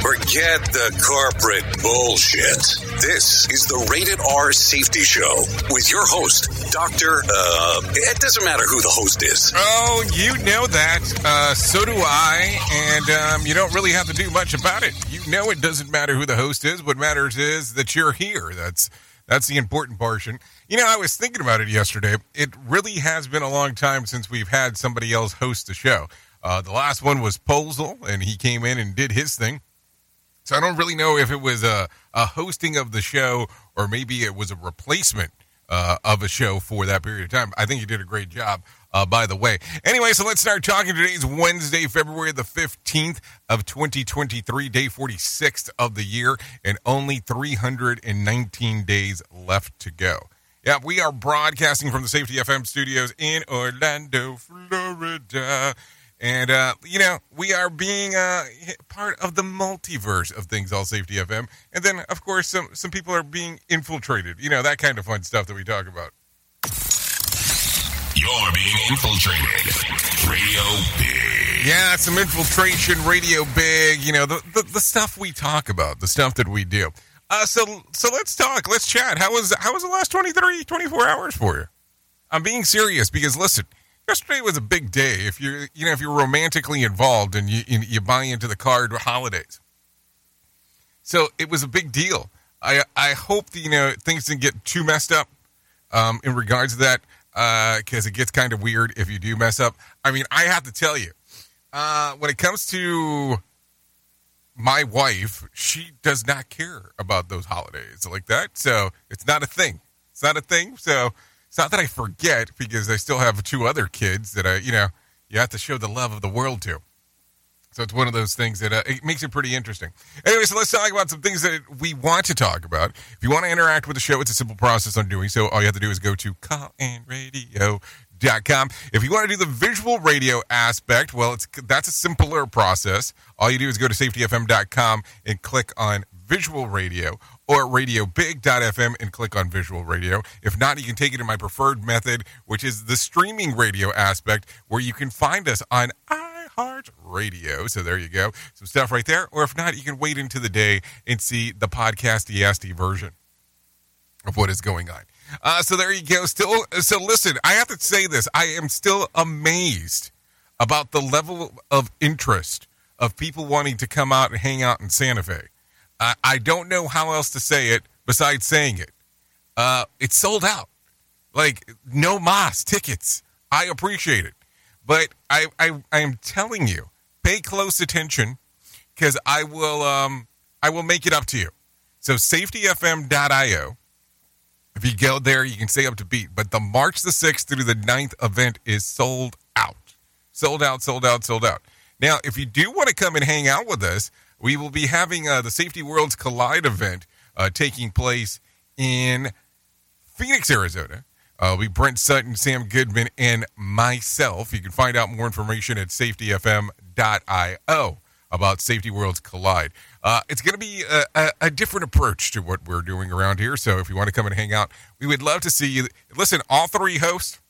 Forget the corporate bullshit. This is the Rated R Safety Show with your host, Dr. Uh, it doesn't matter who the host is. Oh, you know that. Uh, so do I. And um, you don't really have to do much about it. You know it doesn't matter who the host is. What matters is that you're here. That's that's the important portion. You know, I was thinking about it yesterday. It really has been a long time since we've had somebody else host the show. Uh, the last one was Posel, and he came in and did his thing. So I don't really know if it was a, a hosting of the show or maybe it was a replacement uh, of a show for that period of time. I think you did a great job, uh, by the way. Anyway, so let's start talking. Today's Wednesday, February the 15th of 2023, day 46th of the year, and only 319 days left to go. Yeah, we are broadcasting from the Safety FM studios in Orlando, Florida. And, uh, you know, we are being uh, part of the multiverse of things, all safety FM. And then, of course, some, some people are being infiltrated. You know, that kind of fun stuff that we talk about. You're being infiltrated. Radio Big. Yeah, some infiltration, Radio Big. You know, the, the, the stuff we talk about, the stuff that we do. Uh, so so let's talk. Let's chat. How was how was the last 23, 24 hours for you? I'm being serious because, listen – yesterday was a big day. If you're, you know, if you're romantically involved and you you buy into the card holidays, so it was a big deal. I I hope that, you know things didn't get too messed up um, in regards to that because uh, it gets kind of weird if you do mess up. I mean, I have to tell you, uh, when it comes to my wife, she does not care about those holidays like that. So it's not a thing. It's not a thing. So it's not that I forget because I still have two other kids that I, you know, you have to show the love of the world to. So it's one of those things that uh, it makes it pretty interesting. Anyway, so let's talk about some things that we want to talk about. If you want to interact with the show, it's a simple process on doing so. All you have to do is go to callinradio.com. If you want to do the visual radio aspect, well, it's that's a simpler process. All you do is go to safetyfm.com and click on visual radio or radiobig.fm and click on visual radio. If not, you can take it in my preferred method, which is the streaming radio aspect, where you can find us on iHeart Radio. So there you go. Some stuff right there. Or if not, you can wait into the day and see the podcast ESD version of what is going on. Uh, so there you go. Still, so listen, I have to say this. I am still amazed about the level of interest of people wanting to come out and hang out in Santa Fe. I, I don't know how else to say it besides saying it. Uh, it's sold out. Like no mas tickets. I appreciate it, but I I, I am telling you, pay close attention because I will um I will make it up to you. So safetyfm.io. If you go there, you can stay up to beat. But the March the 6th through the 9th event is sold out. Sold out, sold out, sold out. Now, if you do want to come and hang out with us, we will be having uh, the Safety Worlds Collide event uh, taking place in Phoenix, Arizona. Uh, we Brent Sutton, Sam Goodman, and myself. You can find out more information at safetyfm.io about Safety Worlds Collide. Uh, it's going to be a, a, a, different approach to what we're doing around here. So if you want to come and hang out, we would love to see you. Listen, all three hosts,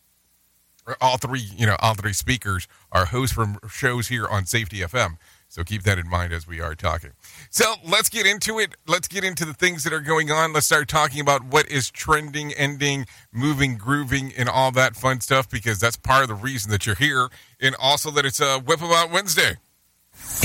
all three, you know, all three speakers are hosts from shows here on Safety FM. So keep that in mind as we are talking. So let's get into it. Let's get into the things that are going on. Let's start talking about what is trending, ending, moving, grooving, and all that fun stuff because that's part of the reason that you're here. And also that it's a Whip About Wednesday.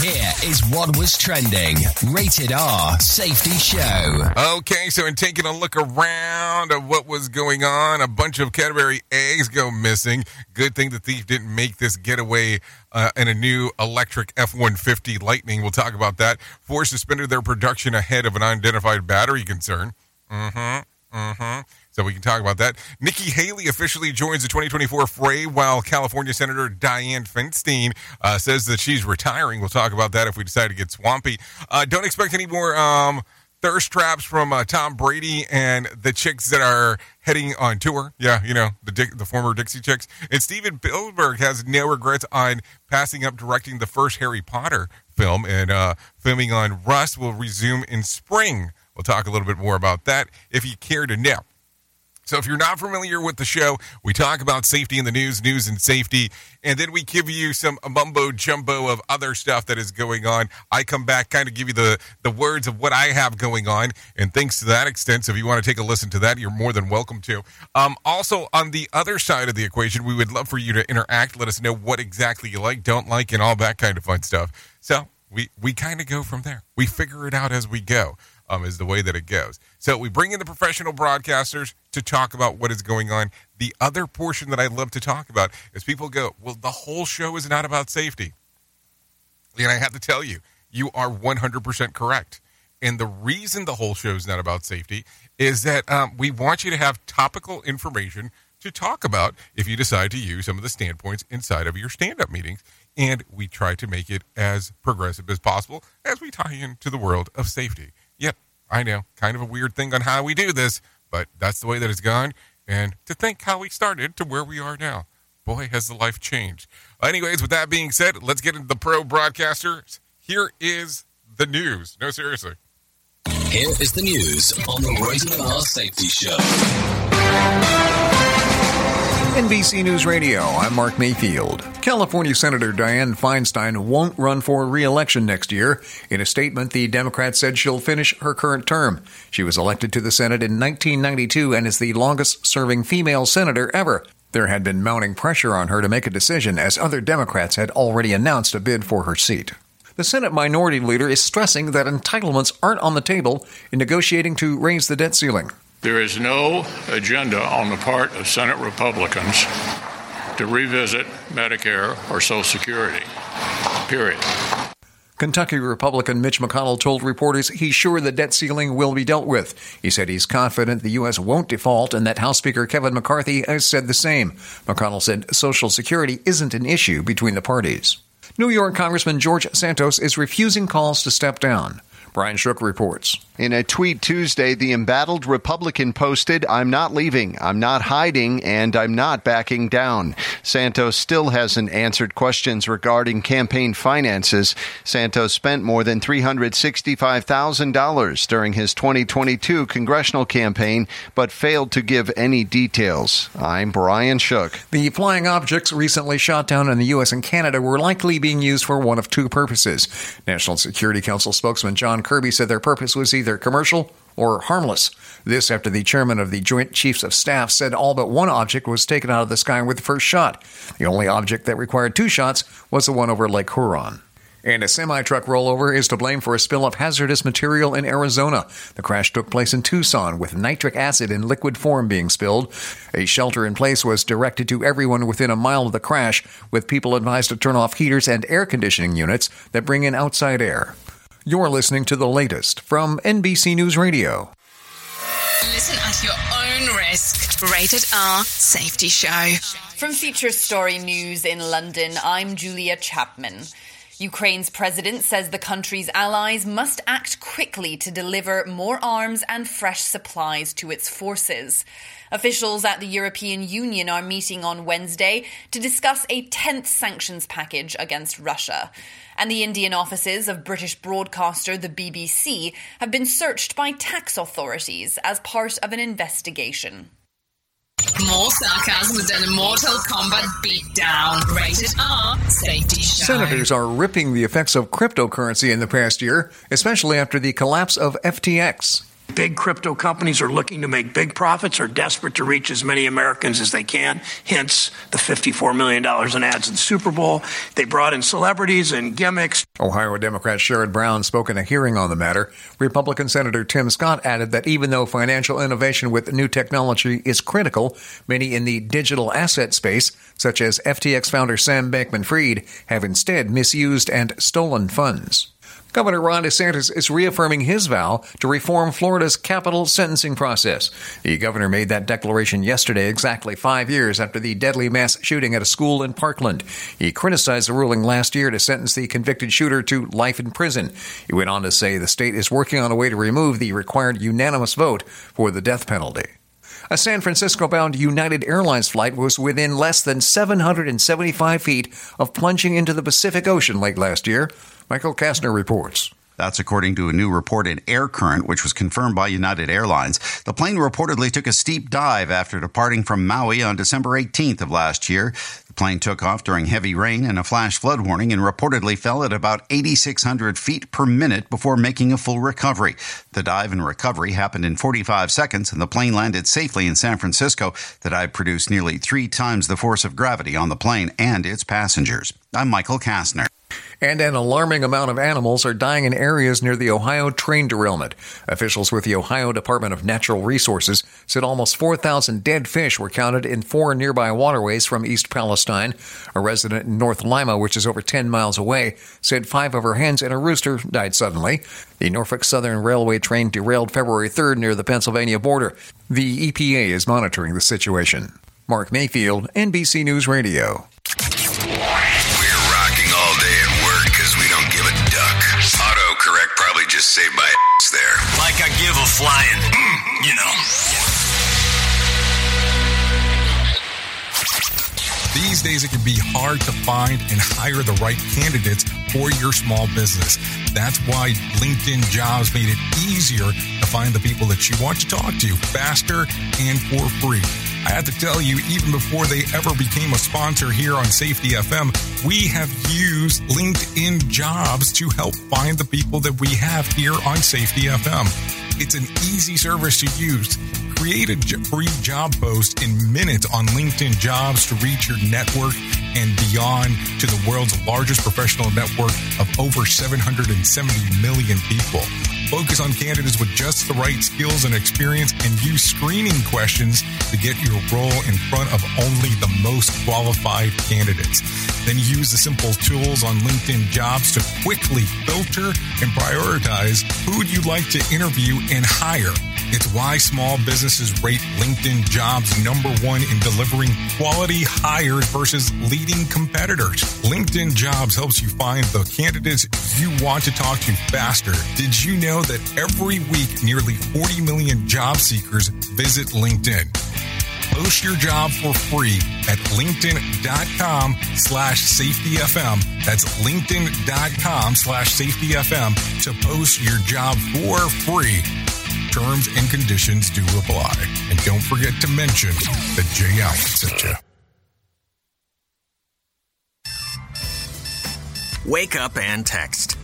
Here is what was trending. Rated R Safety Show. Okay, so in taking a look around of what was going on, a bunch of Cadbury eggs go missing. Good thing the thief didn't make this getaway uh, in a new electric F 150 Lightning. We'll talk about that. Ford suspended their production ahead of an unidentified battery concern. Mm hmm. Mm hmm. So we can talk about that. Nikki Haley officially joins the 2024 fray, while California Senator Dianne Feinstein uh, says that she's retiring. We'll talk about that if we decide to get swampy. Uh, don't expect any more um, thirst traps from uh, Tom Brady and the chicks that are heading on tour. Yeah, you know the Dick, the former Dixie chicks. And Steven Spielberg has no regrets on passing up directing the first Harry Potter film, and uh, filming on Rust will resume in spring. We'll talk a little bit more about that if you care to know. So, if you're not familiar with the show, we talk about safety in the news, news and safety, and then we give you some mumbo jumbo of other stuff that is going on. I come back, kind of give you the, the words of what I have going on, and thanks to that extent, so if you want to take a listen to that, you're more than welcome to. Um, also, on the other side of the equation, we would love for you to interact, let us know what exactly you like, don't like, and all that kind of fun stuff. So, we, we kind of go from there. We figure it out as we go um, is the way that it goes. So we bring in the professional broadcasters to talk about what is going on. The other portion that I love to talk about is people go, well, the whole show is not about safety. And I have to tell you, you are 100% correct. And the reason the whole show is not about safety is that um, we want you to have topical information to talk about if you decide to use some of the standpoints inside of your stand up meetings. And we try to make it as progressive as possible as we tie into the world of safety. I know, kind of a weird thing on how we do this, but that's the way that it's gone. And to think how we started to where we are now. Boy, has the life changed. Anyways, with that being said, let's get into the pro broadcasters. Here is the news. No, seriously. Here is the news on the Rated R Safety Show. NBC News Radio, I'm Mark Mayfield. California Senator Dianne Feinstein won't run for re election next year. In a statement, the Democrat said she'll finish her current term. She was elected to the Senate in 1992 and is the longest serving female senator ever. There had been mounting pressure on her to make a decision as other Democrats had already announced a bid for her seat. The Senate Minority Leader is stressing that entitlements aren't on the table in negotiating to raise the debt ceiling. There is no agenda on the part of Senate Republicans to revisit Medicare or Social Security. Period. Kentucky Republican Mitch McConnell told reporters he's sure the debt ceiling will be dealt with. He said he's confident the U.S. won't default and that House Speaker Kevin McCarthy has said the same. McConnell said Social Security isn't an issue between the parties. New York Congressman George Santos is refusing calls to step down. Brian Shook reports. In a tweet Tuesday, the embattled Republican posted, I'm not leaving, I'm not hiding, and I'm not backing down. Santos still hasn't answered questions regarding campaign finances. Santos spent more than $365,000 during his 2022 congressional campaign, but failed to give any details. I'm Brian Shook. The flying objects recently shot down in the U.S. and Canada were likely being used for one of two purposes. National Security Council spokesman John Kirby said their purpose was either commercial or harmless. This after the chairman of the Joint Chiefs of Staff said all but one object was taken out of the sky with the first shot. The only object that required two shots was the one over Lake Huron. And a semi truck rollover is to blame for a spill of hazardous material in Arizona. The crash took place in Tucson with nitric acid in liquid form being spilled. A shelter in place was directed to everyone within a mile of the crash, with people advised to turn off heaters and air conditioning units that bring in outside air. You're listening to the latest from NBC News Radio. Listen at your own risk. Rated R Safety Show. From Feature Story News in London, I'm Julia Chapman. Ukraine's president says the country's allies must act quickly to deliver more arms and fresh supplies to its forces. Officials at the European Union are meeting on Wednesday to discuss a 10th sanctions package against Russia. And the Indian offices of British broadcaster the BBC have been searched by tax authorities as part of an investigation. More sarcasm than a Mortal Kombat beatdown. Rated R Safety Show. Senators are ripping the effects of cryptocurrency in the past year, especially after the collapse of FTX. Big crypto companies are looking to make big profits, are desperate to reach as many Americans as they can. Hence, the $54 million in ads in Super Bowl. They brought in celebrities and gimmicks. Ohio Democrat Sherrod Brown spoke in a hearing on the matter. Republican Senator Tim Scott added that even though financial innovation with new technology is critical, many in the digital asset space, such as FTX founder Sam Bankman Fried, have instead misused and stolen funds. Governor Ron DeSantis is reaffirming his vow to reform Florida's capital sentencing process. The governor made that declaration yesterday, exactly five years after the deadly mass shooting at a school in Parkland. He criticized the ruling last year to sentence the convicted shooter to life in prison. He went on to say the state is working on a way to remove the required unanimous vote for the death penalty. A San Francisco bound United Airlines flight was within less than 775 feet of plunging into the Pacific Ocean late last year. Michael Kastner reports. That's according to a new report in Air Current, which was confirmed by United Airlines. The plane reportedly took a steep dive after departing from Maui on December 18th of last year. The plane took off during heavy rain and a flash flood warning and reportedly fell at about 8,600 feet per minute before making a full recovery. The dive and recovery happened in 45 seconds and the plane landed safely in San Francisco. The dive produced nearly three times the force of gravity on the plane and its passengers. I'm Michael Kastner and an alarming amount of animals are dying in areas near the Ohio train derailment. Officials with the Ohio Department of Natural Resources said almost 4,000 dead fish were counted in four nearby waterways from East Palestine. A resident in North Lima, which is over 10 miles away, said five of her hens and a rooster died suddenly. The Norfolk Southern Railway train derailed February 3rd near the Pennsylvania border. The EPA is monitoring the situation. Mark Mayfield, NBC News Radio. Flying, mm, you know. These days, it can be hard to find and hire the right candidates for your small business. That's why LinkedIn Jobs made it easier to find the people that you want to talk to faster and for free. I have to tell you, even before they ever became a sponsor here on Safety FM, we have used LinkedIn jobs to help find the people that we have here on Safety FM. It's an easy service to use. Create a free job post in minutes on LinkedIn jobs to reach your network and beyond to the world's largest professional network of over 770 million people. Focus on candidates with just the right skills and experience and use screening questions to get your role in front of only the most qualified candidates. Then use the simple tools on LinkedIn jobs to quickly filter and prioritize who you'd like to interview and hire. It's why small businesses rate LinkedIn jobs number one in delivering quality hires versus leading competitors. LinkedIn jobs helps you find the candidates you want to talk to faster. Did you know that every week nearly 40 million job seekers visit LinkedIn? Post your job for free at linkedin.com slash safetyfm. That's linkedin.com slash safetyfm to post your job for free. Terms and conditions do apply. And don't forget to mention that Jay Allen sent you. Wake up and text.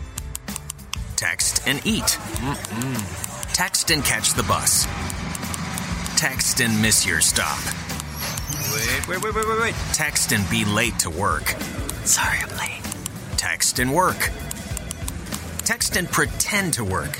Text and eat. Mm-mm. Text and catch the bus. Text and miss your stop. Wait, wait, wait, wait, wait, wait. Text and be late to work. Sorry, I'm late. Text and work. Text and pretend to work.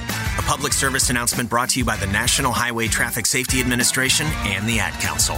A public service announcement brought to you by the National Highway Traffic Safety Administration and the Ad Council.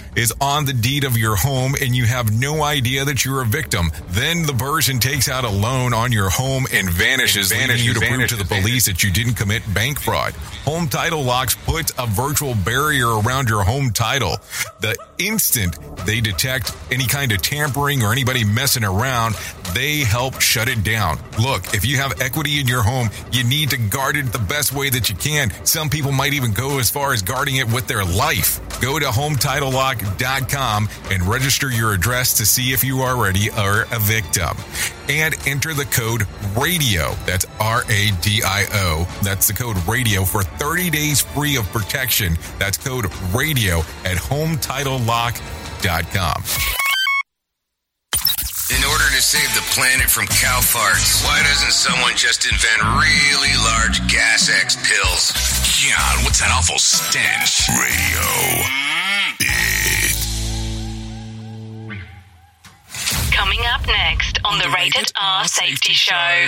is on the deed of your home and you have no idea that you're a victim. Then the person takes out a loan on your home and vanishes, leaving you to prove to the police that you didn't commit bank fraud. Home Title Locks puts a virtual barrier around your home title. The instant they detect any kind of tampering or anybody messing around, they help shut it down. Look, if you have equity in your home, you need to guard it the best way that you can. Some people might even go as far as guarding it with their life. Go to HometitleLock.com and register your address to see if you already are a victim. And enter the code RADIO. That's R A D I O. That's the code RADIO for 30 days free of protection. That's code RADIO at HometitleLock.com. In order to save the planet from cow farts, why doesn't someone just invent really large gas X pills? God, what's that awful stench? Radio. Coming up next on the Rated R Safety Show.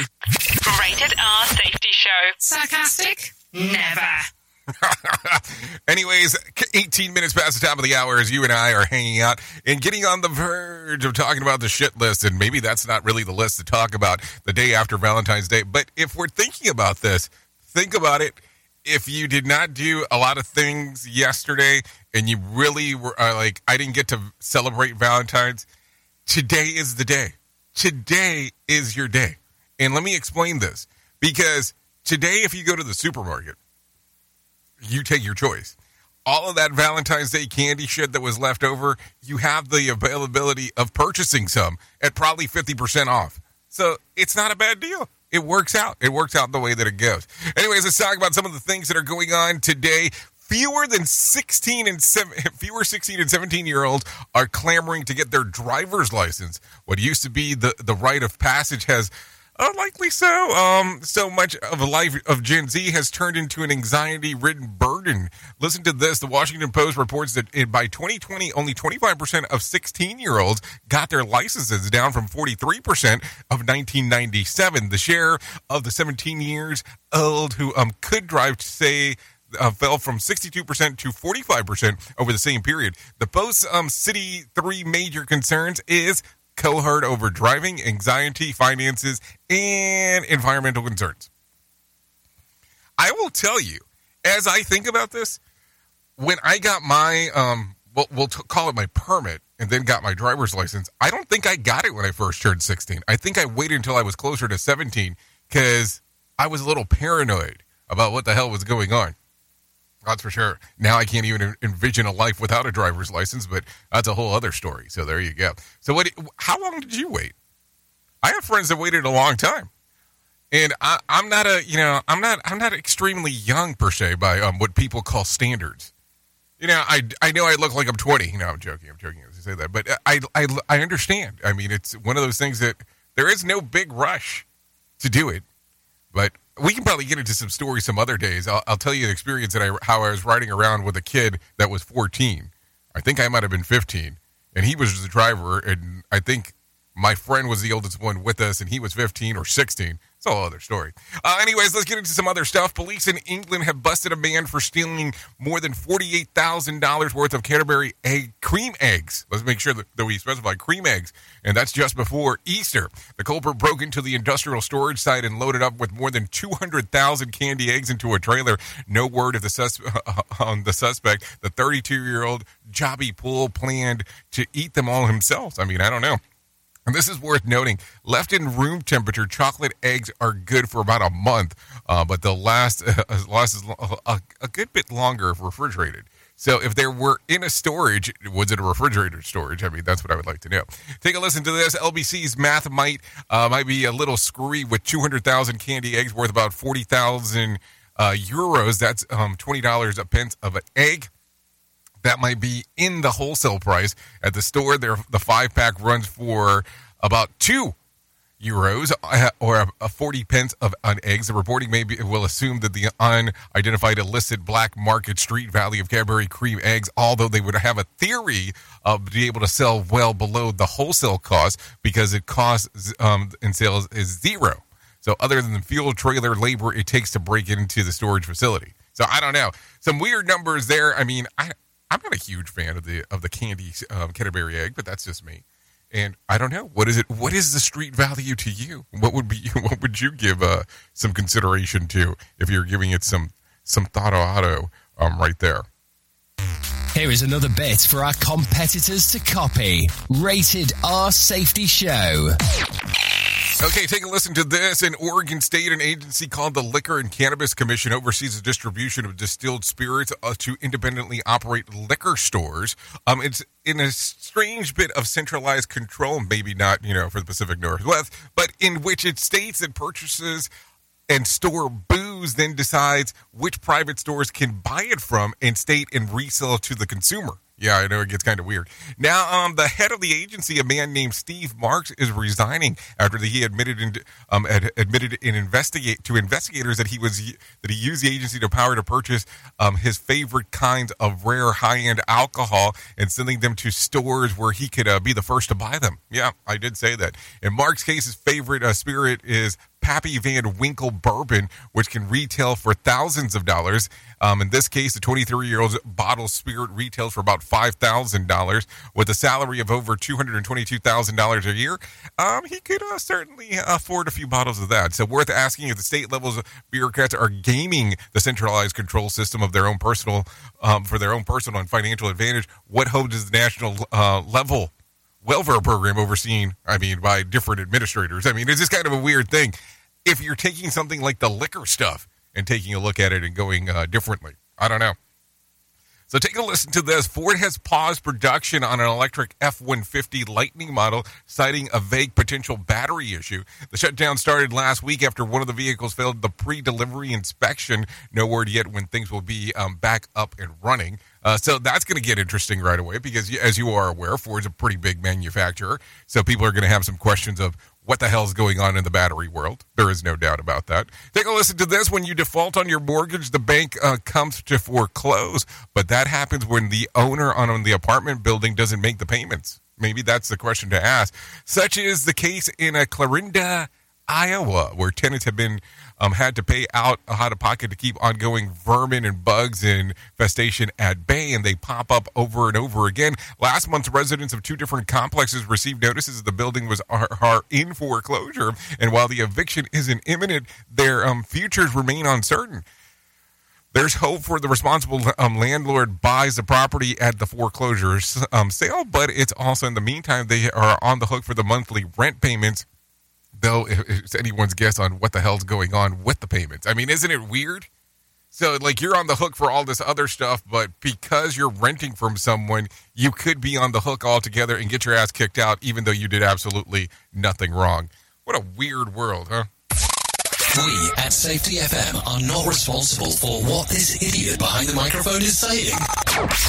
Rated R Safety Show. Sarcastic? Never. Anyways, 18 minutes past the top of the hour as you and I are hanging out and getting on the verge of talking about the shit list. And maybe that's not really the list to talk about the day after Valentine's Day. But if we're thinking about this, think about it. If you did not do a lot of things yesterday and you really were uh, like, I didn't get to celebrate Valentine's, today is the day. Today is your day. And let me explain this because today, if you go to the supermarket, you take your choice. All of that Valentine's Day candy shit that was left over, you have the availability of purchasing some at probably 50% off. So it's not a bad deal. It works out. It works out the way that it goes. Anyways, let's talk about some of the things that are going on today. Fewer than 16 and seven, fewer 16 and 17 year olds are clamoring to get their driver's license. What used to be the, the rite of passage has Unlikely so. Um, so much of a life of Gen Z has turned into an anxiety-ridden burden. Listen to this: The Washington Post reports that by 2020, only 25% of 16-year-olds got their licenses, down from 43% of 1997. The share of the 17 years old who um could drive, say. Uh, fell from 62% to 45% over the same period. The Post's um, city three major concerns is cohort over driving, anxiety, finances, and environmental concerns. I will tell you, as I think about this, when I got my, um, well, we'll t- call it my permit, and then got my driver's license, I don't think I got it when I first turned 16. I think I waited until I was closer to 17 because I was a little paranoid about what the hell was going on. That's for sure. Now I can't even envision a life without a driver's license, but that's a whole other story. So there you go. So what? How long did you wait? I have friends that waited a long time, and I, am not a you know I'm not I'm not extremely young per se by um, what people call standards. You know, I, I know I look like I'm 20. You know, I'm joking. I'm joking as I say that, but I, I I understand. I mean, it's one of those things that there is no big rush to do it, but we can probably get into some stories some other days. I'll, I'll tell you an experience that I how I was riding around with a kid that was 14. I think I might have been 15, and he was the driver, and I think my friend was the oldest one with us, and he was 15 or 16. It's a whole other story. Uh, anyways, let's get into some other stuff. Police in England have busted a man for stealing more than $48,000 worth of Cadbury egg cream eggs. Let's make sure that, we specify cream eggs, and that's just before Easter. The culprit broke into the industrial storage site and loaded up with more than 200,000 candy eggs into a trailer. No word of the sus- on the suspect. The 32-year-old Joby Pool planned to eat them all himself. I mean, I don't know. And this is worth noting. Left in room temperature, chocolate eggs are good for about a month, uh, but they'll last uh, last a, a, good bit longer if refrigerated. So if they were in a storage, was it a refrigerator storage? I mean, that's what I would like to know. Take a listen to this. LBC's math might uh, might be a little screwy with 200,000 candy eggs worth about 40,000 uh, euros. That's um, $20 a pence of an egg that might be in the wholesale price at the store. There, the five pack runs for about two euros uh, or a 40 pence of on eggs. The reporting maybe will assume that the unidentified illicit black market street value of Cadbury cream eggs, although they would have a theory of being able to sell well below the wholesale cost because it costs um, in sales is zero. So other than the fuel trailer labor it takes to break into the storage facility. So I don't know. Some weird numbers there. I mean, I I'm not a huge fan of the of the candy um, Cadbury egg, but that's just me. And I don't know what is it. What is the street value to you? What would be what would you give uh, some consideration to if you're giving it some some thought auto um, right there? Here is another bit for our competitors to copy. Rated R Safety Show. Okay, take a listen to this. In Oregon State, an agency called the Liquor and Cannabis Commission oversees the distribution of distilled spirits uh, to independently operate liquor stores. Um, it's in a strange bit of centralized control, maybe not, you know, for the Pacific Northwest, but in which it states that purchases and store booze then decides which private stores can buy it from and state and resell to the consumer. Yeah, I know it gets kind of weird. Now, um, the head of the agency, a man named Steve Marks, is resigning after he admitted in, um, ad, admitted in investigate to investigators that he was that he used the agency to power to purchase um, his favorite kinds of rare high end alcohol and sending them to stores where he could uh, be the first to buy them. Yeah, I did say that. In Mark's case, his favorite uh, spirit is Pappy Van Winkle bourbon, which can retail for thousands of dollars. Um, in this case, the 23 year old bottle spirit retails for about $5,000 with a salary of over $222,000 a year. Um, he could uh, certainly afford a few bottles of that. So, worth asking if the state levels bureaucrats are gaming the centralized control system of their own personal, um, for their own personal and financial advantage. What hope does the national uh, level welfare program overseen, I mean, by different administrators. I mean, it's just kind of a weird thing. If you're taking something like the liquor stuff and taking a look at it and going uh, differently, I don't know. So take a listen to this. Ford has paused production on an electric F 150 Lightning model, citing a vague potential battery issue. The shutdown started last week after one of the vehicles failed the pre delivery inspection. No word yet when things will be um, back up and running. Uh, so that's going to get interesting right away because, as you are aware, Ford's a pretty big manufacturer. So people are going to have some questions of what the hell's going on in the battery world. There is no doubt about that. Take a listen to this. When you default on your mortgage, the bank uh, comes to foreclose, but that happens when the owner on the apartment building doesn't make the payments. Maybe that's the question to ask. Such is the case in a Clarinda, Iowa, where tenants have been um, had to pay out out of pocket to keep ongoing vermin and bugs and infestation at bay, and they pop up over and over again. Last month, residents of two different complexes received notices the building was are, are in foreclosure, and while the eviction isn't imminent, their um, futures remain uncertain. There's hope for the responsible um, landlord buys the property at the foreclosure um, sale, but it's also in the meantime they are on the hook for the monthly rent payments though it's anyone's guess on what the hell's going on with the payments. I mean, isn't it weird? So, like, you're on the hook for all this other stuff, but because you're renting from someone, you could be on the hook altogether and get your ass kicked out, even though you did absolutely nothing wrong. What a weird world, huh? We at Safety FM are not responsible for what this idiot behind the microphone is saying.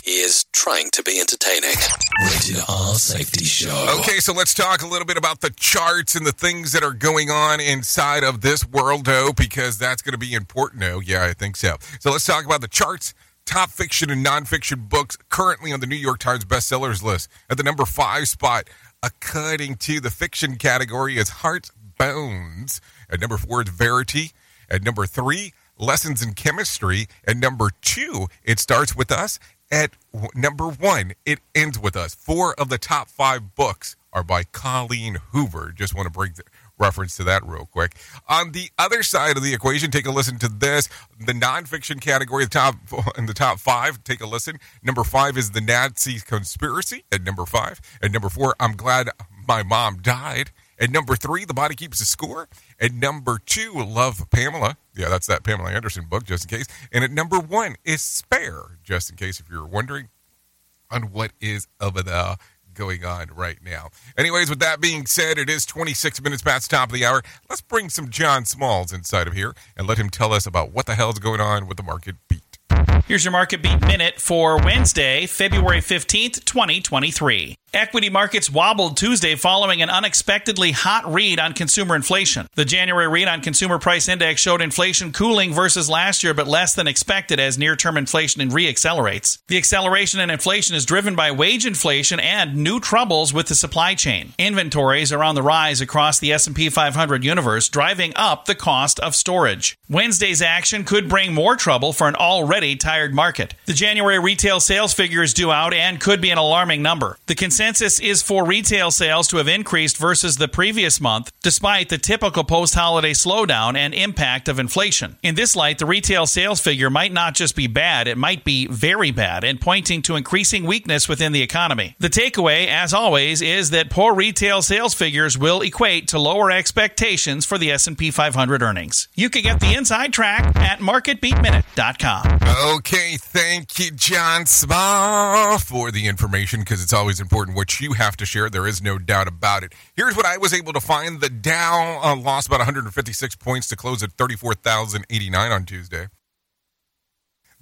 He is trying to be entertaining. Rated R Safety Show. Okay, so let's talk a little bit about the charts and the things that are going on inside of this world, though, because that's going to be important. Oh, yeah, I think so. So let's talk about the charts. Top fiction and nonfiction books currently on the New York Times bestsellers list. At the number five spot, according to the fiction category, is Heart Bones. At number four is Verity. At number three, Lessons in Chemistry. At number two, It Starts With Us. At number one, It Ends With Us. Four of the top five books are by Colleen Hoover. Just want to bring the reference to that real quick. On the other side of the equation, take a listen to this. The nonfiction category, the top in the top five, take a listen. Number five is the Nazi conspiracy at number five. At number four, I'm glad my mom died. At number three, The Body Keeps the Score. At number two, Love Pamela. Yeah, that's that Pamela Anderson book, just in case. And at number one is Spare, just in case if you're wondering on what is over there going on right now. Anyways, with that being said, it is 26 minutes past the top of the hour. Let's bring some John Smalls inside of here and let him tell us about what the hell is going on with the market beat. Here's your market beat minute for Wednesday, February 15th, 2023. Equity markets wobbled Tuesday following an unexpectedly hot read on consumer inflation. The January read on consumer price index showed inflation cooling versus last year, but less than expected as near-term inflation re-accelerates. The acceleration in inflation is driven by wage inflation and new troubles with the supply chain. Inventories are on the rise across the S&P 500 universe, driving up the cost of storage. Wednesday's action could bring more trouble for an already market. The January retail sales figure is due out and could be an alarming number. The consensus is for retail sales to have increased versus the previous month, despite the typical post holiday slowdown and impact of inflation. In this light, the retail sales figure might not just be bad, it might be very bad and pointing to increasing weakness within the economy. The takeaway, as always, is that poor retail sales figures will equate to lower expectations for the S&P 500 earnings. You can get the inside track at marketbeatminute.com. Okay, thank you, John Small, for the information because it's always important what you have to share. There is no doubt about it. Here's what I was able to find: the Dow uh, lost about 156 points to close at 34,089 on Tuesday.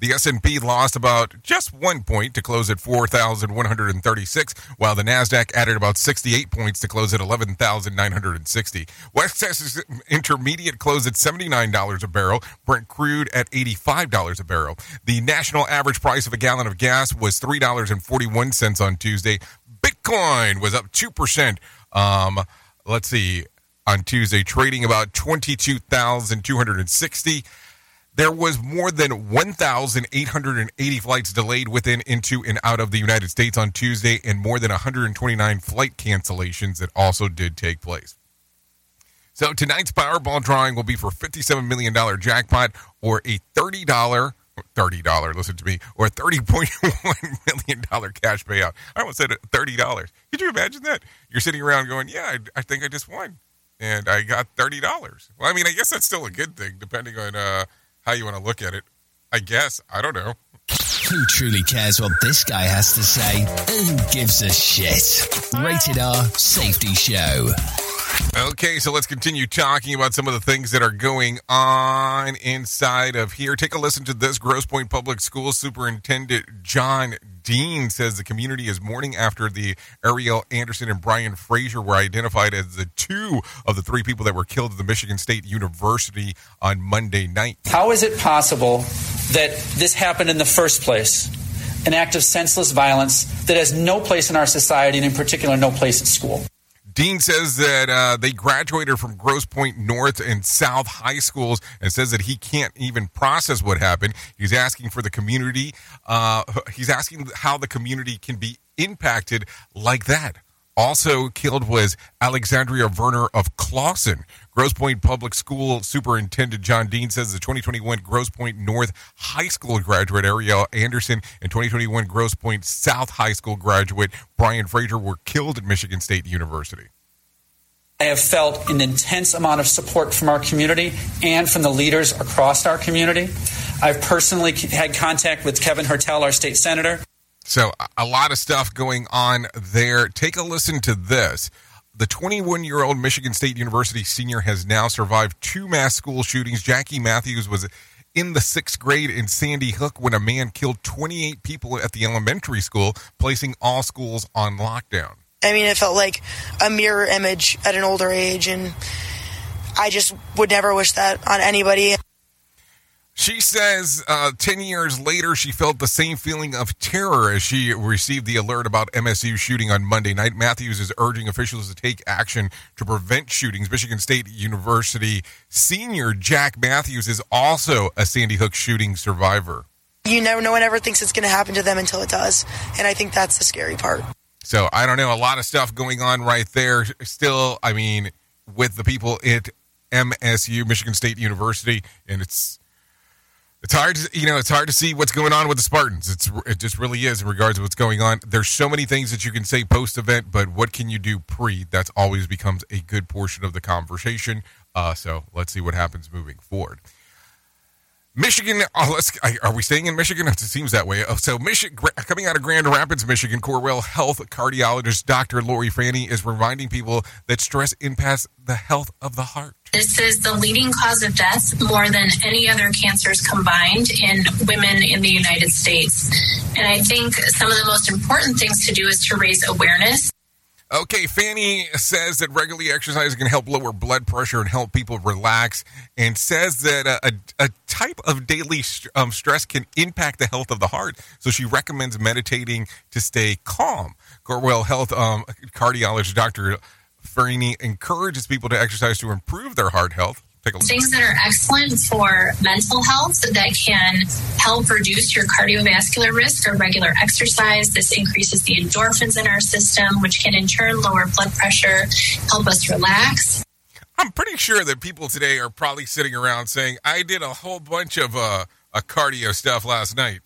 The S&P lost about just one point to close at 4,136, while the Nasdaq added about 68 points to close at 11,960. West Texas Intermediate closed at $79 a barrel, Brent crude at $85 a barrel. The national average price of a gallon of gas was $3.41 on Tuesday. Bitcoin was up 2%. Um, let's see, on Tuesday, trading about 22,260. There was more than 1,880 flights delayed within, into, and out of the United States on Tuesday, and more than 129 flight cancellations that also did take place. So tonight's Powerball drawing will be for $57 million jackpot or a $30 $30, listen to me, or a $30.1 million cash payout. I almost said $30. Could you imagine that? You're sitting around going, yeah, I, I think I just won. And I got $30. Well, I mean, I guess that's still a good thing, depending on uh, how you want to look at it. I guess. I don't know. Who truly cares what this guy has to say? Who gives a shit? Rated R Safety Show. Okay, so let's continue talking about some of the things that are going on inside of here. Take a listen to this. Grosse Pointe Public School Superintendent John Dean says the community is mourning after the Ariel Anderson and Brian Fraser were identified as the two of the three people that were killed at the Michigan State University on Monday night. How is it possible that this happened in the first place? An act of senseless violence that has no place in our society and, in particular, no place at school. Dean says that uh, they graduated from Grosse Pointe North and South high schools and says that he can't even process what happened. He's asking for the community, uh, he's asking how the community can be impacted like that. Also killed was Alexandria Verner of Clawson. Grosse Pointe Public School Superintendent John Dean says the 2021 Grosse Pointe North High School graduate Ariel Anderson and 2021 Grosse Pointe South High School graduate Brian Fraser were killed at Michigan State University. I have felt an intense amount of support from our community and from the leaders across our community. I've personally had contact with Kevin Hertel, our state senator. So a lot of stuff going on there. Take a listen to this. The 21 year old Michigan State University senior has now survived two mass school shootings. Jackie Matthews was in the sixth grade in Sandy Hook when a man killed 28 people at the elementary school, placing all schools on lockdown. I mean, it felt like a mirror image at an older age, and I just would never wish that on anybody. She says uh, 10 years later, she felt the same feeling of terror as she received the alert about MSU shooting on Monday night. Matthews is urging officials to take action to prevent shootings. Michigan State University senior Jack Matthews is also a Sandy Hook shooting survivor. You never, no one ever thinks it's going to happen to them until it does, and I think that's the scary part. So I don't know, a lot of stuff going on right there. Still, I mean, with the people at MSU, Michigan State University, and it's it's hard to you know it's hard to see what's going on with the Spartans. It's it just really is in regards to what's going on. There's so many things that you can say post event, but what can you do pre? That's always becomes a good portion of the conversation. Uh, so let's see what happens moving forward. Michigan. Oh, let's. Are we staying in Michigan? It seems that way. Oh, so, Michigan, coming out of Grand Rapids, Michigan, Corewell Health cardiologist Dr. Lori Fanny is reminding people that stress impacts the health of the heart. This is the leading cause of death more than any other cancers combined in women in the United States. And I think some of the most important things to do is to raise awareness. Okay, Fanny says that regularly exercise can help lower blood pressure and help people relax, and says that a, a, a type of daily um, stress can impact the health of the heart. So she recommends meditating to stay calm. Corewell Health um, cardiologist Dr. Fanny encourages people to exercise to improve their heart health. Take a look. Things that are excellent for mental health that can help reduce your cardiovascular risk are regular exercise. This increases the endorphins in our system, which can in turn lower blood pressure, help us relax. I'm pretty sure that people today are probably sitting around saying, I did a whole bunch of uh, a cardio stuff last night.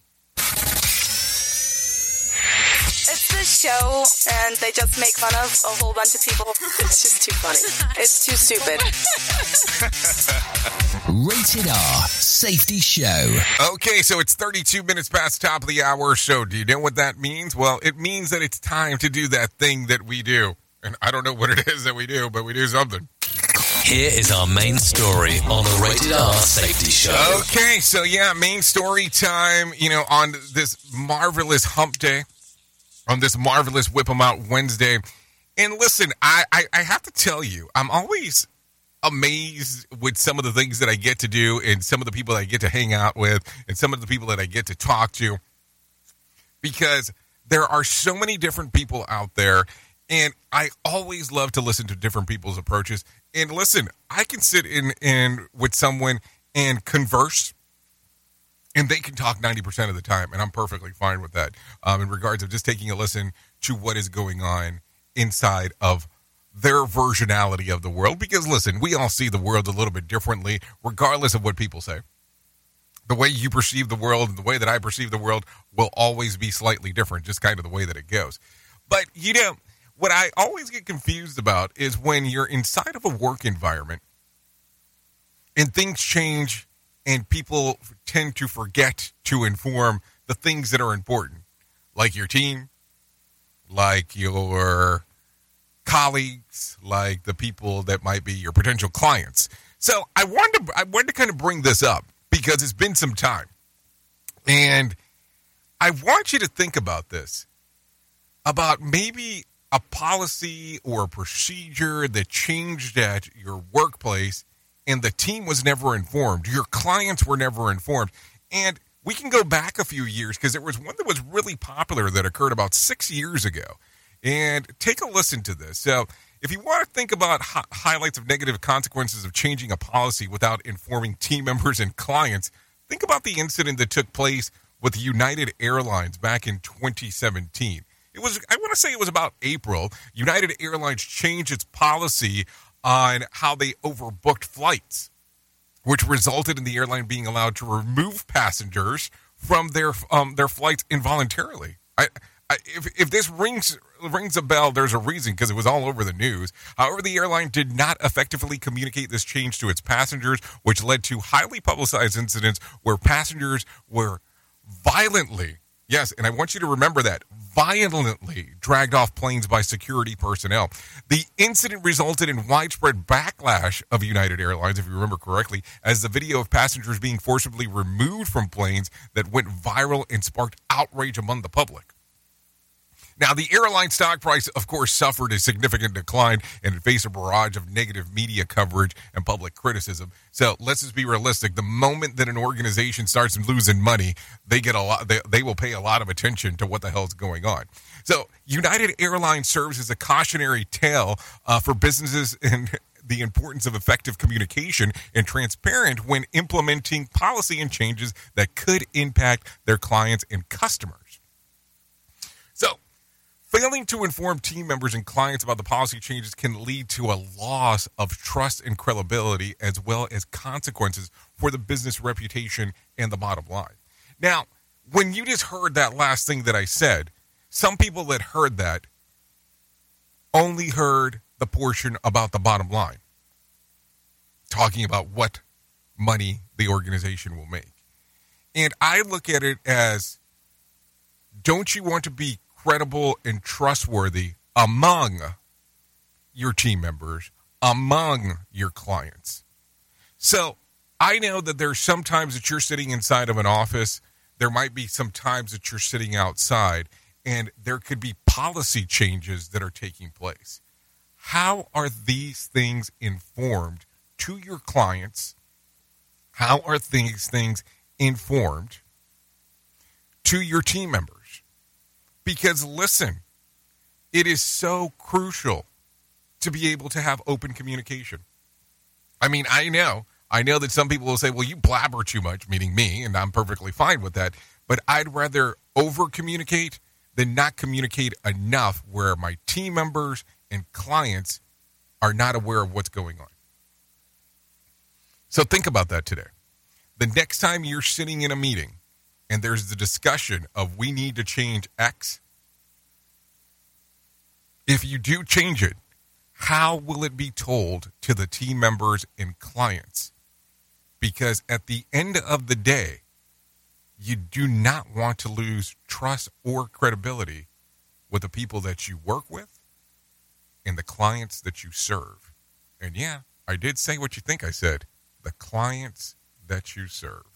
Show, and they just make fun of a whole bunch of people. It's just too funny. It's too stupid. Rated R Safety Show. Okay, so it's 32 minutes past top of the hour. So, do you know what that means? Well, it means that it's time to do that thing that we do. And I don't know what it is that we do, but we do something. Here is our main story on the Rated R Safety Show. Okay, so yeah, main story time, you know, on this marvelous hump day, on this marvelous Whip 'em Out Wednesday. And listen, I, I, I have to tell you, I'm always amazed with some of the things that I get to do and some of the people that I get to hang out with and some of the people that I get to talk to because there are so many different people out there and I always love to listen to different people's approaches. And listen, I can sit in in with someone and converse and they can talk 90% of the time and i'm perfectly fine with that um, in regards of just taking a listen to what is going on inside of their versionality of the world. Because listen we all see the world a little bit differently regardless of what people say. The way you perceive the world and the way that i perceive the world will always be slightly different just kind of the way that it goes. But you know what i always get confused about is when you're inside of a work environment and things change and people tend to forget to inform the things that are important, like your team, like your colleagues, like the people that might be your potential clients. So I wanted to I wanted to kind of bring this up because it's been some time, and I want you to think about this, about maybe a policy or a procedure that changed at your workplace and the team was never informed. Your clients were never informed. And we can go back a few years because there was one that was really popular that occurred about six years ago. And take a listen to this. So, if you want to think about hi- highlights of negative consequences of changing a policy without informing team members and clients, think about the incident that took place with United Airlines back in 2017. It was, I want to say it was about April. United Airlines changed its policy on how they overbooked flights, which resulted in the airline being allowed to remove passengers from their um, their flights involuntarily. I, I, if, if this rings rings a bell, there's a reason because it was all over the news. However, the airline did not effectively communicate this change to its passengers, which led to highly publicized incidents where passengers were violently Yes, and I want you to remember that violently dragged off planes by security personnel. The incident resulted in widespread backlash of United Airlines, if you remember correctly, as the video of passengers being forcibly removed from planes that went viral and sparked outrage among the public. Now, the airline stock price, of course, suffered a significant decline and faced a barrage of negative media coverage and public criticism. So let's just be realistic. The moment that an organization starts losing money, they get a lot. They, they will pay a lot of attention to what the hell is going on. So United Airlines serves as a cautionary tale uh, for businesses and the importance of effective communication and transparent when implementing policy and changes that could impact their clients and customers. Failing to inform team members and clients about the policy changes can lead to a loss of trust and credibility as well as consequences for the business reputation and the bottom line. Now, when you just heard that last thing that I said, some people that heard that only heard the portion about the bottom line, talking about what money the organization will make. And I look at it as don't you want to be credible and trustworthy among your team members, among your clients? So I know that there's sometimes that you're sitting inside of an office, there might be some times that you're sitting outside, and there could be policy changes that are taking place. How are these things informed to your clients? How are these things informed to your team members? Because listen, it is so crucial to be able to have open communication. I mean, I know, I know that some people will say, well, you blabber too much, meaning me, and I'm perfectly fine with that. But I'd rather over communicate than not communicate enough where my team members and clients are not aware of what's going on. So think about that today. The next time you're sitting in a meeting and there's the discussion of we need to change X, if you do change it, how will it be told to the team members and clients? Because at the end of the day, you do not want to lose trust or credibility with the people that you work with and the clients that you serve. And yeah, I did say what you think I said the clients that you serve.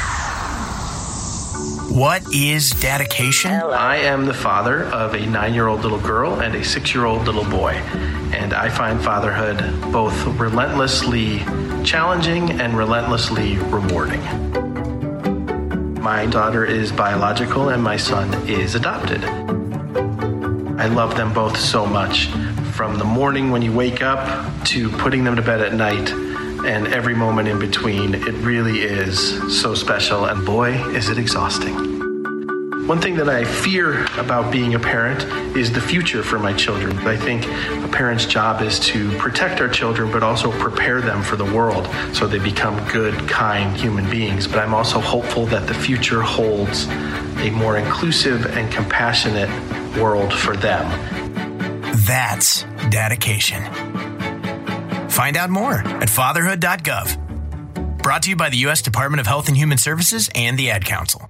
What is dedication? I am the father of a nine year old little girl and a six year old little boy. And I find fatherhood both relentlessly challenging and relentlessly rewarding. My daughter is biological and my son is adopted. I love them both so much. From the morning when you wake up to putting them to bed at night, and every moment in between, it really is so special, and boy, is it exhausting. One thing that I fear about being a parent is the future for my children. I think a parent's job is to protect our children, but also prepare them for the world so they become good, kind human beings. But I'm also hopeful that the future holds a more inclusive and compassionate world for them. That's dedication. Find out more at fatherhood.gov. Brought to you by the U.S. Department of Health and Human Services and the Ad Council.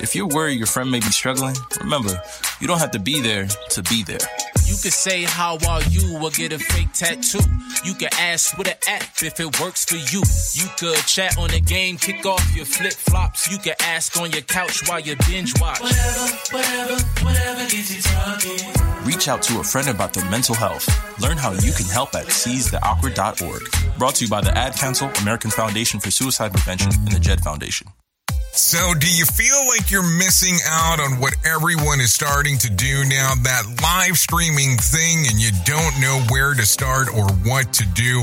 If you're worried your friend may be struggling, remember, you don't have to be there to be there. You can say how are you or get a fake tattoo. You can ask with an app if it works for you. You could chat on the game, kick off your flip flops. You can ask on your couch while you binge watch. Whatever, whatever, whatever gets you talking. Reach out to a friend about their mental health. Learn how you can help at seizetheawkward.org. Brought to you by the Ad Council, American Foundation for Suicide Prevention, and the JED Foundation. So, do you feel like you're missing out on what everyone is starting to do now? That live streaming thing, and you don't know where to start or what to do?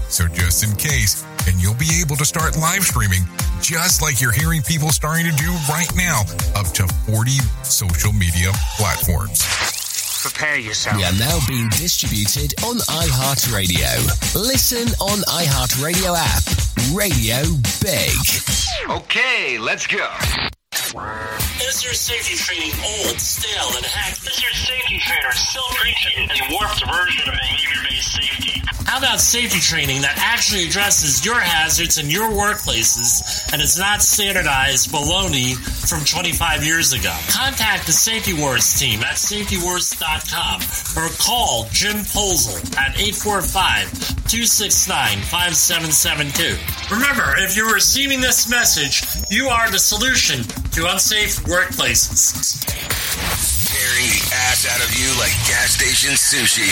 So just in case, and you'll be able to start live streaming just like you're hearing people starting to do right now, up to 40 social media platforms. Prepare yourself. We are now being distributed on iHeartRadio. Listen on iHeartRadio app. Radio Big. Okay, let's go. Is your safety training old, stale, and hacked? Is your safety trainer still preaching a warped version of behavior-based safety? How about safety training that actually addresses your hazards in your workplaces and is not standardized baloney from 25 years ago? Contact the Safety Wars team at safetywars.com or call Jim Posel at 845-269-5772. Remember, if you're receiving this message, you are the solution to unsafe workplaces. Tearing the ass out of you like gas station sushi.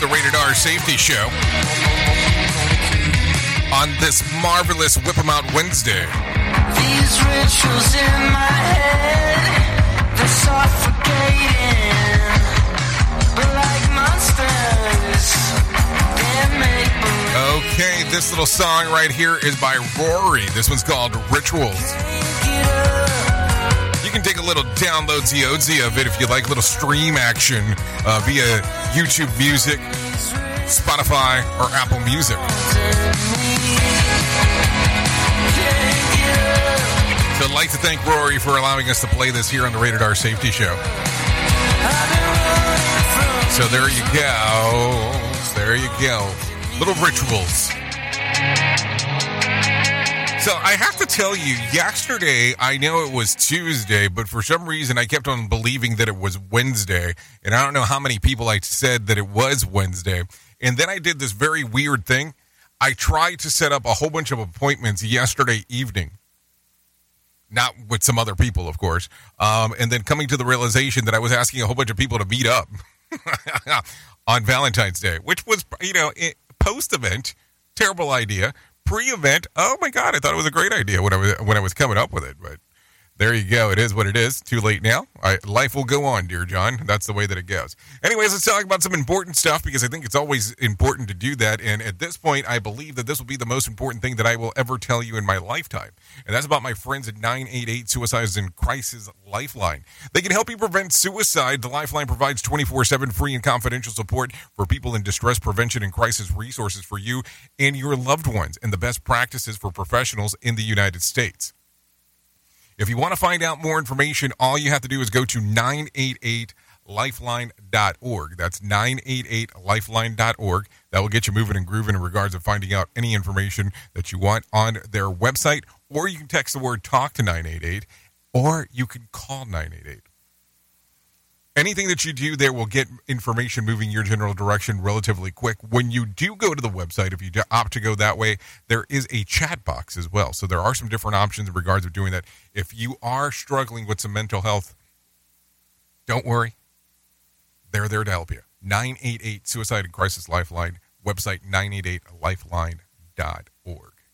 The Rated R Safety Show. On this marvelous Whip 'em Out Wednesday. These rituals in my head, they're suffocating. But like monsters, they. Okay, this little song right here is by Rory. This one's called Rituals. Little download the of it if you like little stream action uh, via YouTube Music, Spotify, or Apple Music. So I'd like to thank Rory for allowing us to play this here on the Rated R Safety Show. So there you go. There you go. Little rituals. So I have to tell you, yesterday, I know it was Tuesday, but for some reason I kept on believing that it was Wednesday. And I don't know how many people I said that it was Wednesday. And then I did this very weird thing. I tried to set up a whole bunch of appointments yesterday evening. Not with some other people, of course. Um, and then coming to the realization that I was asking a whole bunch of people to meet up on Valentine's Day, which was, you know, post event, terrible idea. Pre event, oh my God, I thought it was a great idea when I was, when I was coming up with it. But there you go. It is what it is. Too late now. Life will go on, dear John. That's the way that it goes. Anyways, let's talk about some important stuff because I think it's always important to do that. And at this point, I believe that this will be the most important thing that I will ever tell you in my lifetime. And that's about my friends at 988 Suicides and Crisis Lifeline. They can help you prevent suicide. The Lifeline provides 24 7 free and confidential support for people in distress prevention and crisis resources for you and your loved ones, and the best practices for professionals in the United States. If you want to find out more information, all you have to do is go to 988lifeline.org. That's 988lifeline.org. That will get you moving and grooving in regards of finding out any information that you want on their website, or you can text the word talk to 988, or you can call 988. Anything that you do there will get information moving your general direction relatively quick. When you do go to the website, if you opt to go that way, there is a chat box as well. So there are some different options in regards of doing that. If you are struggling with some mental health, don't worry. They're there to help you. 988 Suicide and Crisis Lifeline, website 988lifeline.org.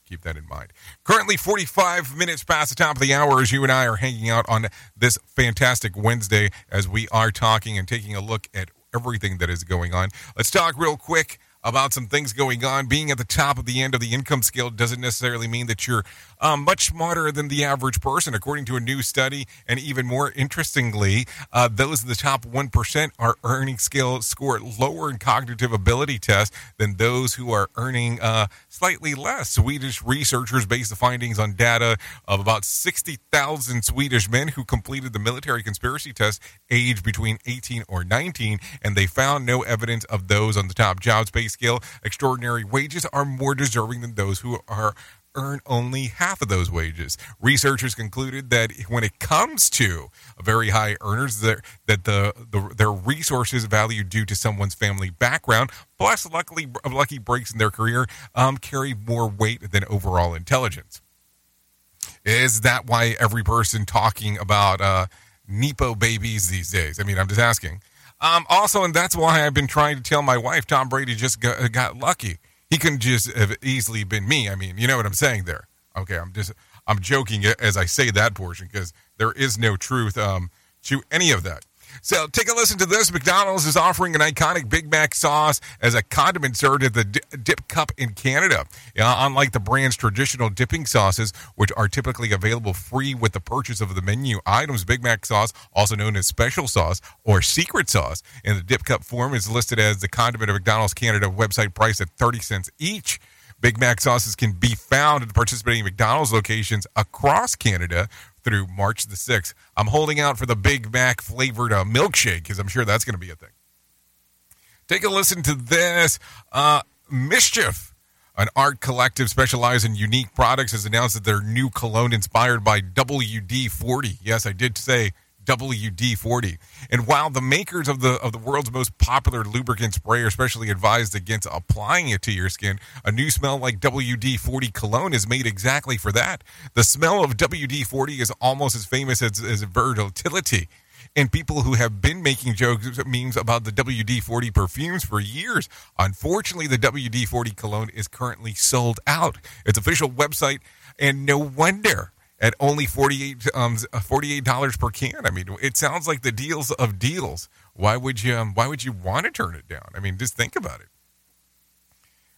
Keep that in mind. Currently, 45 minutes past the top of the hour as you and I are hanging out on this fantastic Wednesday as we are talking and taking a look at everything that is going on. Let's talk real quick about some things going on. Being at the top of the end of the income scale doesn't necessarily mean that you're um, much smarter than the average person, according to a new study. And even more interestingly, uh, those in the top 1% are earning scale score lower in cognitive ability tests than those who are earning uh, slightly less. Swedish researchers based the findings on data of about 60,000 Swedish men who completed the military conspiracy test aged between 18 or 19, and they found no evidence of those on the top jobs pay Extraordinary wages are more deserving than those who are earn only half of those wages. Researchers concluded that when it comes to very high earners, that, that the, the their resources value due to someone's family background, plus luckily lucky breaks in their career, um, carry more weight than overall intelligence. Is that why every person talking about uh, Nepo babies these days? I mean, I'm just asking. Um, also, and that's why I've been trying to tell my wife Tom Brady just got, got lucky he couldn't just have easily been me. I mean, you know what I'm saying there. Okay, I'm just I'm joking as I say that portion because there is no truth um, to any of that. So take a listen to this. McDonald's is offering an iconic Big Mac sauce as a condiment served at the dip cup in Canada. Uh, unlike the brand's traditional dipping sauces, which are typically available free with the purchase of the menu items, Big Mac sauce, also known as special sauce or secret sauce, in the dip cup form is listed as the condiment of McDonald's Canada website price at 30 cents each. Big Mac sauces can be found at participating McDonald's locations across Canada through March the 6th. I'm holding out for the Big Mac flavored uh, milkshake because I'm sure that's going to be a thing. Take a listen to this. Uh, MSCHF, an art collective specialized in unique products, has announced that their new cologne inspired by WD 40. Yes, I did say WD 40. And while the makers of the of the world's most popular lubricant spray are especially advised against applying it to your skin, a new smell like WD 40 cologne is made exactly for that. The smell of WD 40 is almost as famous as, as versatility. And people who have been making jokes, memes about the WD 40 perfumes for years. Unfortunately, the WD 40 cologne is currently sold out. Its official website, and no wonder at only 48 um, $48 per can. I mean, it sounds like the deals of deals. Why would you um, why would you want to turn it down? I mean, just think about it.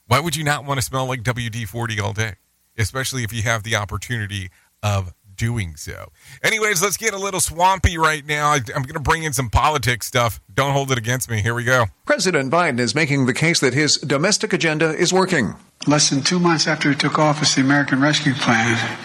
Why would you not want to smell like WD-40 all day? Especially if you have the opportunity of doing so. Anyways, let's get a little swampy right now. I'm going to bring in some politics stuff. Don't hold it against me. Here we go. President Biden is making the case that his domestic agenda is working. Less than two months after he took office, the American Rescue Plan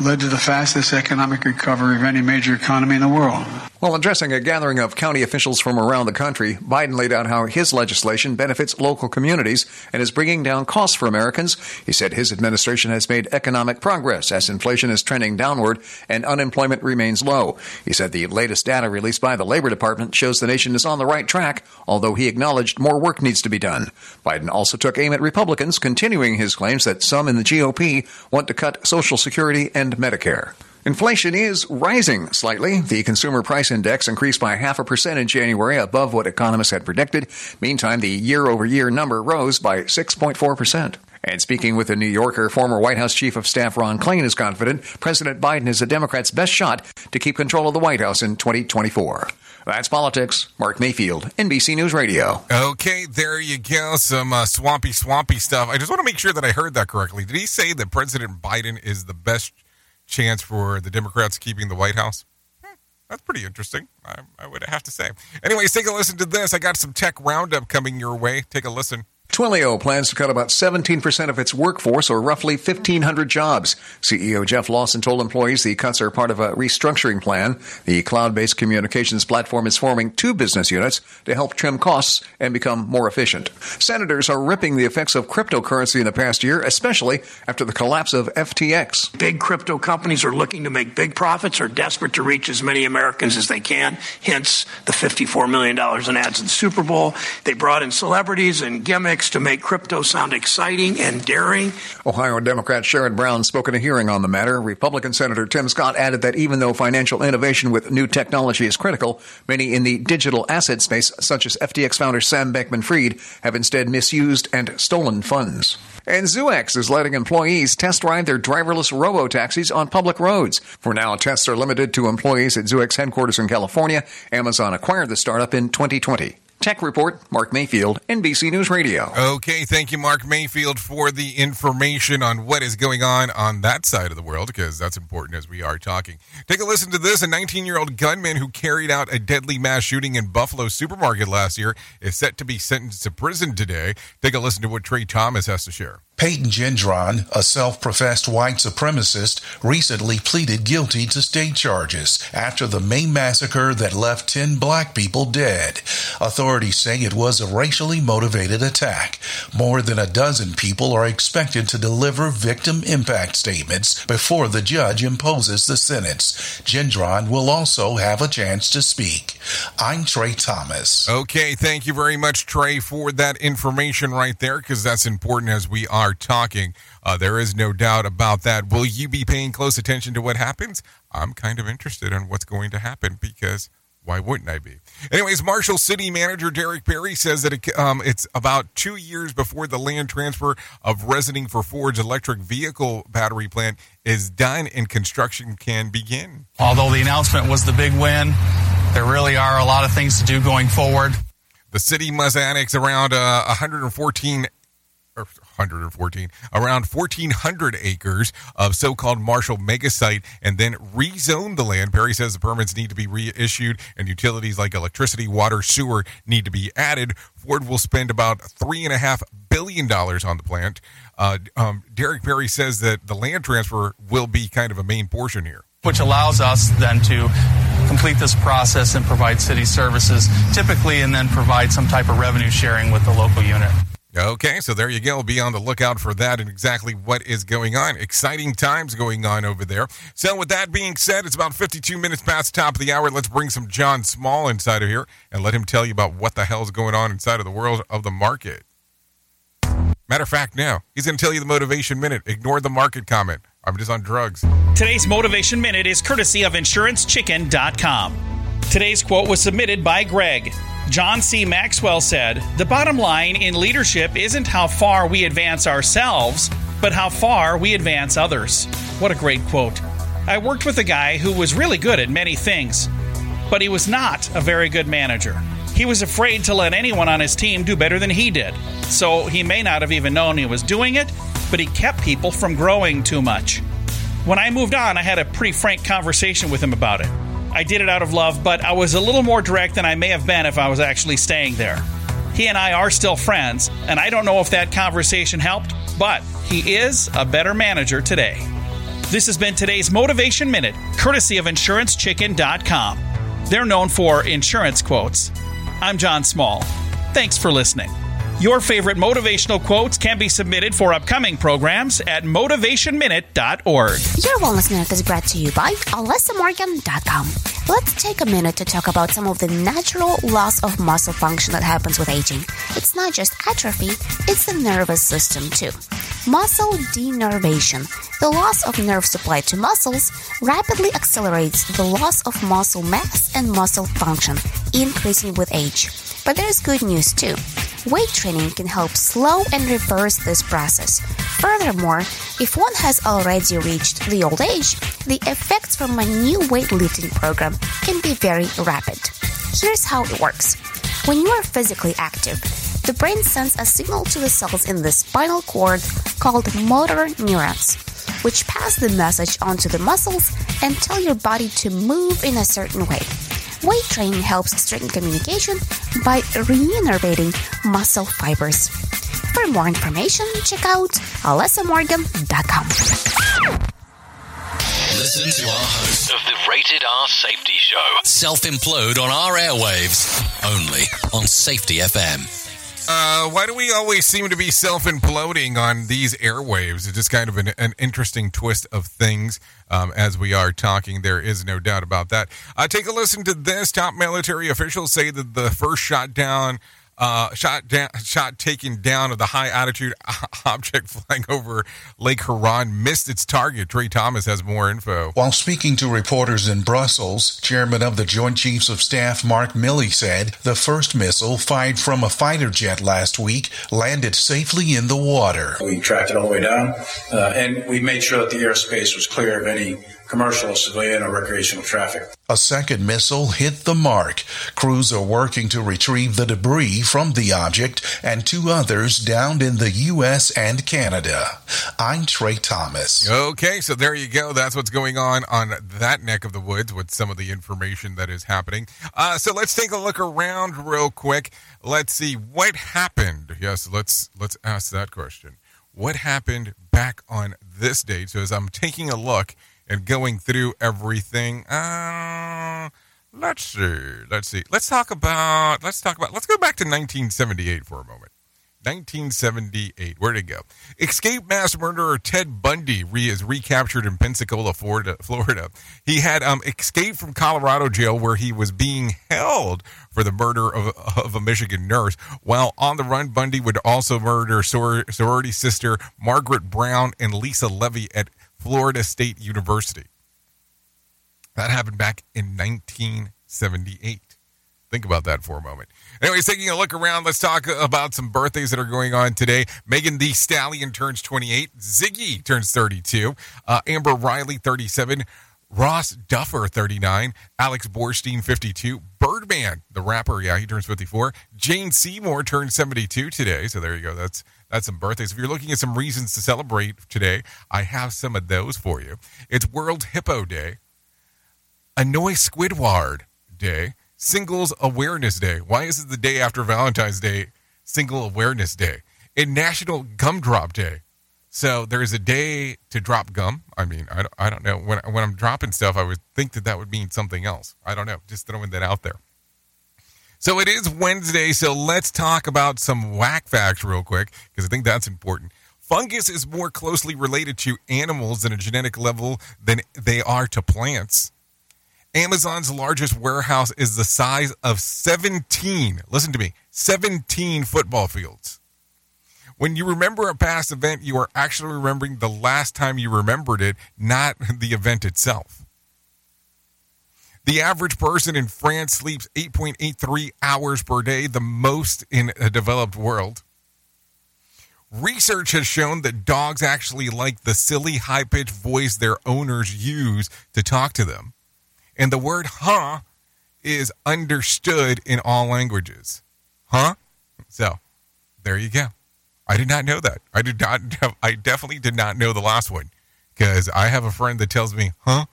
led to the fastest economic recovery of any major economy in the world. While addressing a gathering of county officials from around the country, Biden laid out how his legislation benefits local communities and is bringing down costs for Americans. He said his administration has made economic progress as inflation is trending downward and unemployment remains low. He said the latest data released by the Labor Department shows the nation is on the right track, although he acknowledged more work needs to be done. Biden also took aim at Republicans, continuing his claims that some in the GOP want to cut Social Security and Medicare. Inflation is rising slightly. The consumer price index increased by half a percent in January, above what economists had predicted. Meantime, the year over year number rose by 6.4%. And speaking with the New Yorker, former White House Chief of Staff Ron Klain is confident President Biden is a Democrat's best shot to keep control of the White House in 2024. That's politics. Mark Mayfield, NBC News Radio. Okay, there you go. Some uh, swampy, swampy stuff. I just want to make sure that I heard that correctly. Did he say that President Biden is the best chance for the Democrats keeping the White House. Hmm, that's pretty interesting, I, I would have to say. Anyways, take a listen to this. I got some tech roundup coming your way. Take a listen. Twilio plans to cut about 17% of its workforce, or roughly 1,500 jobs. CEO Jeff Lawson told employees the cuts are part of a restructuring plan. The cloud based communications platform is forming two business units to help trim costs and become more efficient. Senators are ripping the effects of cryptocurrency in the past year, especially after the collapse of FTX. Big crypto companies are looking to make big profits, are desperate to reach as many Americans as they can, hence the $54 million in ads in the Super Bowl. They brought in celebrities and gimmicks to make crypto sound exciting and daring. Ohio Democrat Sherrod Brown spoke at a hearing on the matter. Republican Senator Tim Scott added that even though financial innovation with new technology is critical, many in the digital asset space, such as FTX founder Sam Bankman Fried, have instead misused and stolen funds. And Zoox is letting employees test ride their driverless robo taxis on public roads. For now, tests are limited to employees at Zoox headquarters in California. Amazon acquired the startup in 2020. Tech Report, Mark Mayfield, NBC News Radio. Okay, thank you, Mark Mayfield, for the information on what is going on on that side of the world, because that's important as we are talking. Take a listen to this. A 19 year old gunman who carried out a deadly mass shooting in Buffalo supermarket last year is set to be sentenced to prison today. Take a listen to what Trey Thomas has to share. Payton Gendron, a self professed white supremacist, recently pleaded guilty to state charges after the May massacre that left 10 black people dead. Authorities say it was a racially motivated attack. More than a dozen people are expected to deliver victim impact statements before the judge imposes the sentence. Gendron will also have a chance to speak. I'm Trey Thomas. Okay, thank you very much, Trey, for that information right there, because that's important as we are talking. Uh, there is no doubt about that. Will you be paying close attention to what happens? I'm kind of interested in what's going to happen because why wouldn't I be? Anyways, Marshall City Manager Derek Perry says that it, um, it's about two years before the land transfer of Resonating for Ford's electric vehicle battery plant is done and construction can begin. Although the announcement was the big win, there really are a lot of things to do going forward. The city must annex around uh, 114 or 114, around 1,400 acres of so called Marshall megasite and then rezone the land. Perry says the permits need to be reissued and utilities like electricity, water, sewer need to be added. Ford will spend about $3.5 billion on the plant. Uh, um, Derek Perry says that the land transfer will be kind of a main portion here. Which allows us then to complete this process and provide city services typically and then provide some type of revenue sharing with the local unit. Okay, so there you go. Be on the lookout for that and exactly what is going on. Exciting times going on over there. So, with that being said, it's about 52 minutes past top of the hour. Let's bring some John Small inside of here and let him tell you about what the hell's going on inside of the world of the market. Matter of fact, now he's going to tell you the motivation minute. Ignore the market comment. I'm just on drugs. Today's motivation minute is courtesy of InsuranceChicken.com. Today's quote was submitted by Greg. John C. Maxwell said, The bottom line in leadership isn't how far we advance ourselves, but how far we advance others. What a great quote. I worked with a guy who was really good at many things, but he was not a very good manager. He was afraid to let anyone on his team do better than he did. So he may not have even known he was doing it, but he kept people from growing too much. When I moved on, I had a pretty frank conversation with him about it. I did it out of love, but I was a little more direct than I may have been if I was actually staying there. He and I are still friends, and I don't know if that conversation helped, but he is a better manager today. This has been today's Motivation Minute, courtesy of InsuranceChicken.com. They're known for insurance quotes. I'm John Small. Thanks for listening. Your favorite motivational quotes can be submitted for upcoming programs at motivationminute.org. Your Wellness Minute is brought to you by AlessaMorgan.com. Let's take a minute to talk about some of the natural loss of muscle function that happens with aging. It's not just atrophy, it's the nervous system too. Muscle denervation, the loss of nerve supply to muscles, rapidly accelerates the loss of muscle mass and muscle function, increasing with age. But there's good news too. Weight training can help slow and reverse this process. Furthermore, if one has already reached the old age, the effects from a new weightlifting program can be very rapid. Here's how it works. When you are physically active, the brain sends a signal to the cells in the spinal cord called motor neurons, which pass the message onto the muscles and tell your body to move in a certain way. Weight training helps strengthen communication by reinnervating muscle fibers. For more information, check out alessamorgan.com. Listen to our host of the Rated R Safety Show. Self implode on our airwaves. Only on Safety FM. Uh, why do we always seem to be self imploding on these airwaves? It's just kind of an, an interesting twist of things um, as we are talking. There is no doubt about that. Uh, take a listen to this. Top military officials say that the first shot down uh, shot down, shot taken down of the high altitude object flying over Lake Huron missed its target. Trey Thomas has more info. While speaking to reporters in Brussels, Chairman of the Joint Chiefs of Staff Mark Milley said the first missile fired from a fighter jet last week landed safely in the water. We tracked it all the way down, uh, and we made sure that the airspace was clear of any commercial, civilian, or recreational traffic. A second missile hit the mark. Crews are working to retrieve the debris from the object and two others downed in the U.S. and Canada. I'm Trey Thomas. Okay, so there you go. That's what's going on on that neck of the woods with some of the information that is happening. Uh, so let's take a look around real quick. Let's see what happened. Yes, let's let's ask that question. What happened back on this date? So as I'm taking a look and going through everything. Uh, let's see. Let's see. Let's talk about. Let's talk about. Let's go back to 1978 for a moment. 1978. Where'd it go? Escape mass murderer Ted Bundy re- is recaptured in Pensacola, Florida. Florida. He had um, escaped from Colorado jail where he was being held for the murder of, of a Michigan nurse. While on the run, Bundy would also murder sor- sorority sister Margaret Bowman and Lisa Levy at Florida State University. That happened back in 1978. Think about that for a moment. Anyways, taking a look around, let's talk about some birthdays that are going on today. Megan Thee Stallion turns 28. Ziggy turns 32. Uh, Amber Riley, 37. Ross Duffer, 39. Alex Borstein, 52. Birdman, the rapper, yeah, he turns 54. Jane Seymour turns 72 today. So there you go. That's that's some birthdays. If you're looking at some reasons to celebrate today, I have some of those for you. It's World Hippo Day, Annoy Squidward Day, Singles Awareness Day. Why is it the day after Valentine's Day, Single Awareness Day? And National Gumdrop Day. So there's a day to drop gum. I mean, I don't, I don't know. When, when I'm dropping stuff, I would think that that would mean something else. I don't know. Just throwing that out there. So it is Wednesday, so let's talk about some whack facts real quick because I think that's important. Fungus is more closely related to animals at a genetic level than they are to plants. Amazon's largest warehouse is the size of 17, listen to me, 17 football fields. When you remember a past event, you are actually remembering the last time you remembered it, not the event itself. The average person in France sleeps 8.83 hours per day, the most in a developed world. Research has shown that dogs actually like the silly, high pitched voice their owners use to talk to them. And the word huh is understood in all languages. Huh? So, there you go. I did not know that. I did not. I definitely did not know the last one because I have a friend that tells me, "Huh,"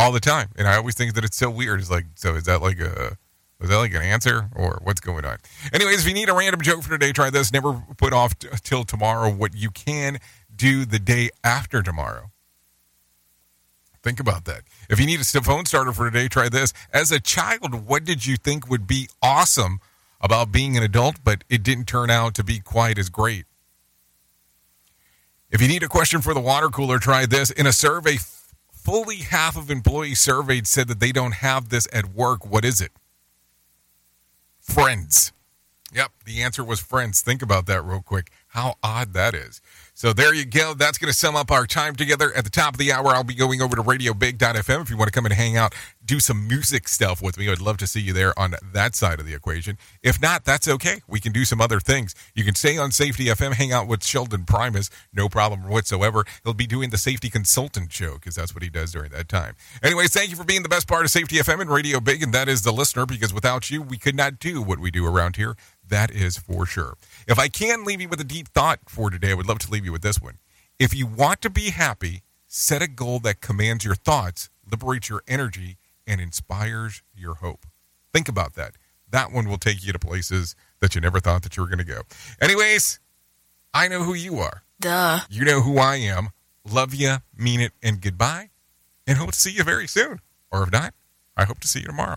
all the time, and I always think that it's so weird. It's like, so is that like a was that like an answer or what's going on? Anyways, if you need a random joke for today, try this. Never put off t- till tomorrow what you can do the day after tomorrow. Think about that. If you need a phone starter for today, try this. As a child, what did you think would be awesome about being an adult, but it didn't turn out to be quite as great? If you need a question for the water cooler, try this. In a survey, fully half of employees surveyed said that they don't have this at work. What is it? Friends. Yep, the answer was friends. Think about that real quick. How odd that is. So there you go. That's going to sum up our time together. At the top of the hour, I'll be going over to radiobig.fm if you want to come and hang out, do some music stuff with me. I'd love to see you there on that side of the equation. If not, that's okay. We can do some other things. You can stay on Safety FM, hang out with Sheldon Primus, no problem whatsoever. He'll be doing the Safety Consultant Show because that's what he does during that time. Anyways, thank you for being the best part of Safety FM and Radio Big, and that is the listener because without you, we could not do what we do around here. That is for sure. If I can leave you with a deep thought for today, I would love to leave you with this one. If you want to be happy, set a goal that commands your thoughts, liberates your energy, and inspires your hope. Think about that. That one will take you to places that you never thought that you were going to go. Anyways, I know who you are. Duh. You know who I am. Love you, mean it, and goodbye. And hope to see you very soon. Or if not, I hope to see you tomorrow.